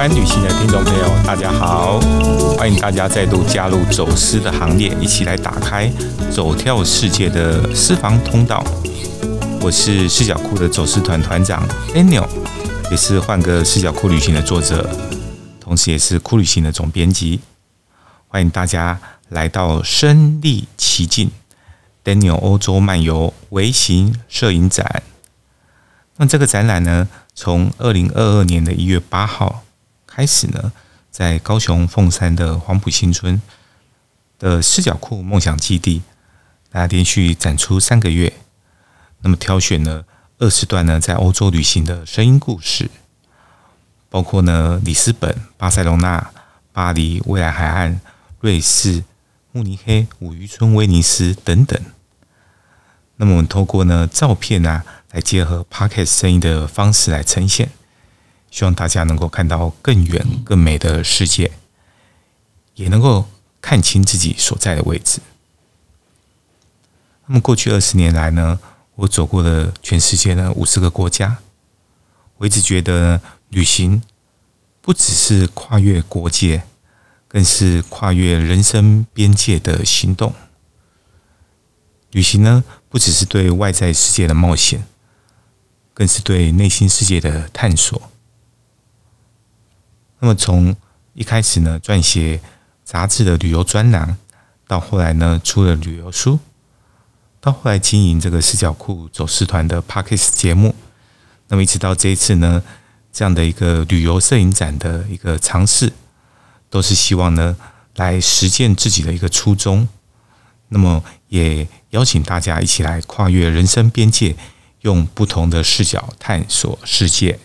湾旅行的听众朋友大家好，欢迎大家再度加入走私的行列，一起来打开走跳世界的私房通道。我是视角库的走私团团长 Daniel，也是换个视角库旅行的作者，同时也是酷旅行的总编辑。欢迎大家来到身历其境 Daniel 欧洲漫游微型摄影展。那这个展览呢，从二零二二年的一月八号开始呢，在高雄凤山的黄埔新村的视角库梦想基地，大家连续展出三个月。那么挑选了二十段呢，在欧洲旅行的声音故事，包括呢，里斯本、巴塞隆纳、巴黎、未来海岸、瑞士、慕尼黑、五渔村、威尼斯等等。那么我们透过呢照片啊，来结合 Podcast 声音的方式来呈现，希望大家能够看到更远、更美的世界，也能够看清自己所在的位置。那么过去二十年来呢，我走过了全世界的五十个国家，我一直觉得旅行不只是跨越国界，更是跨越人生边界的行动。旅行呢，不只是对外在世界的冒险，更是对内心世界的探索。那么从一开始呢，撰写杂志的旅游专栏，到后来呢，出了旅游书。到后来经营这个视角库走私团的 Parkes 节目，那么一直到这一次呢，这样的一个旅游摄影展的一个尝试，都是希望呢来实践自己的一个初衷。那么也邀请大家一起来跨越人生边界，用不同的视角探索世界。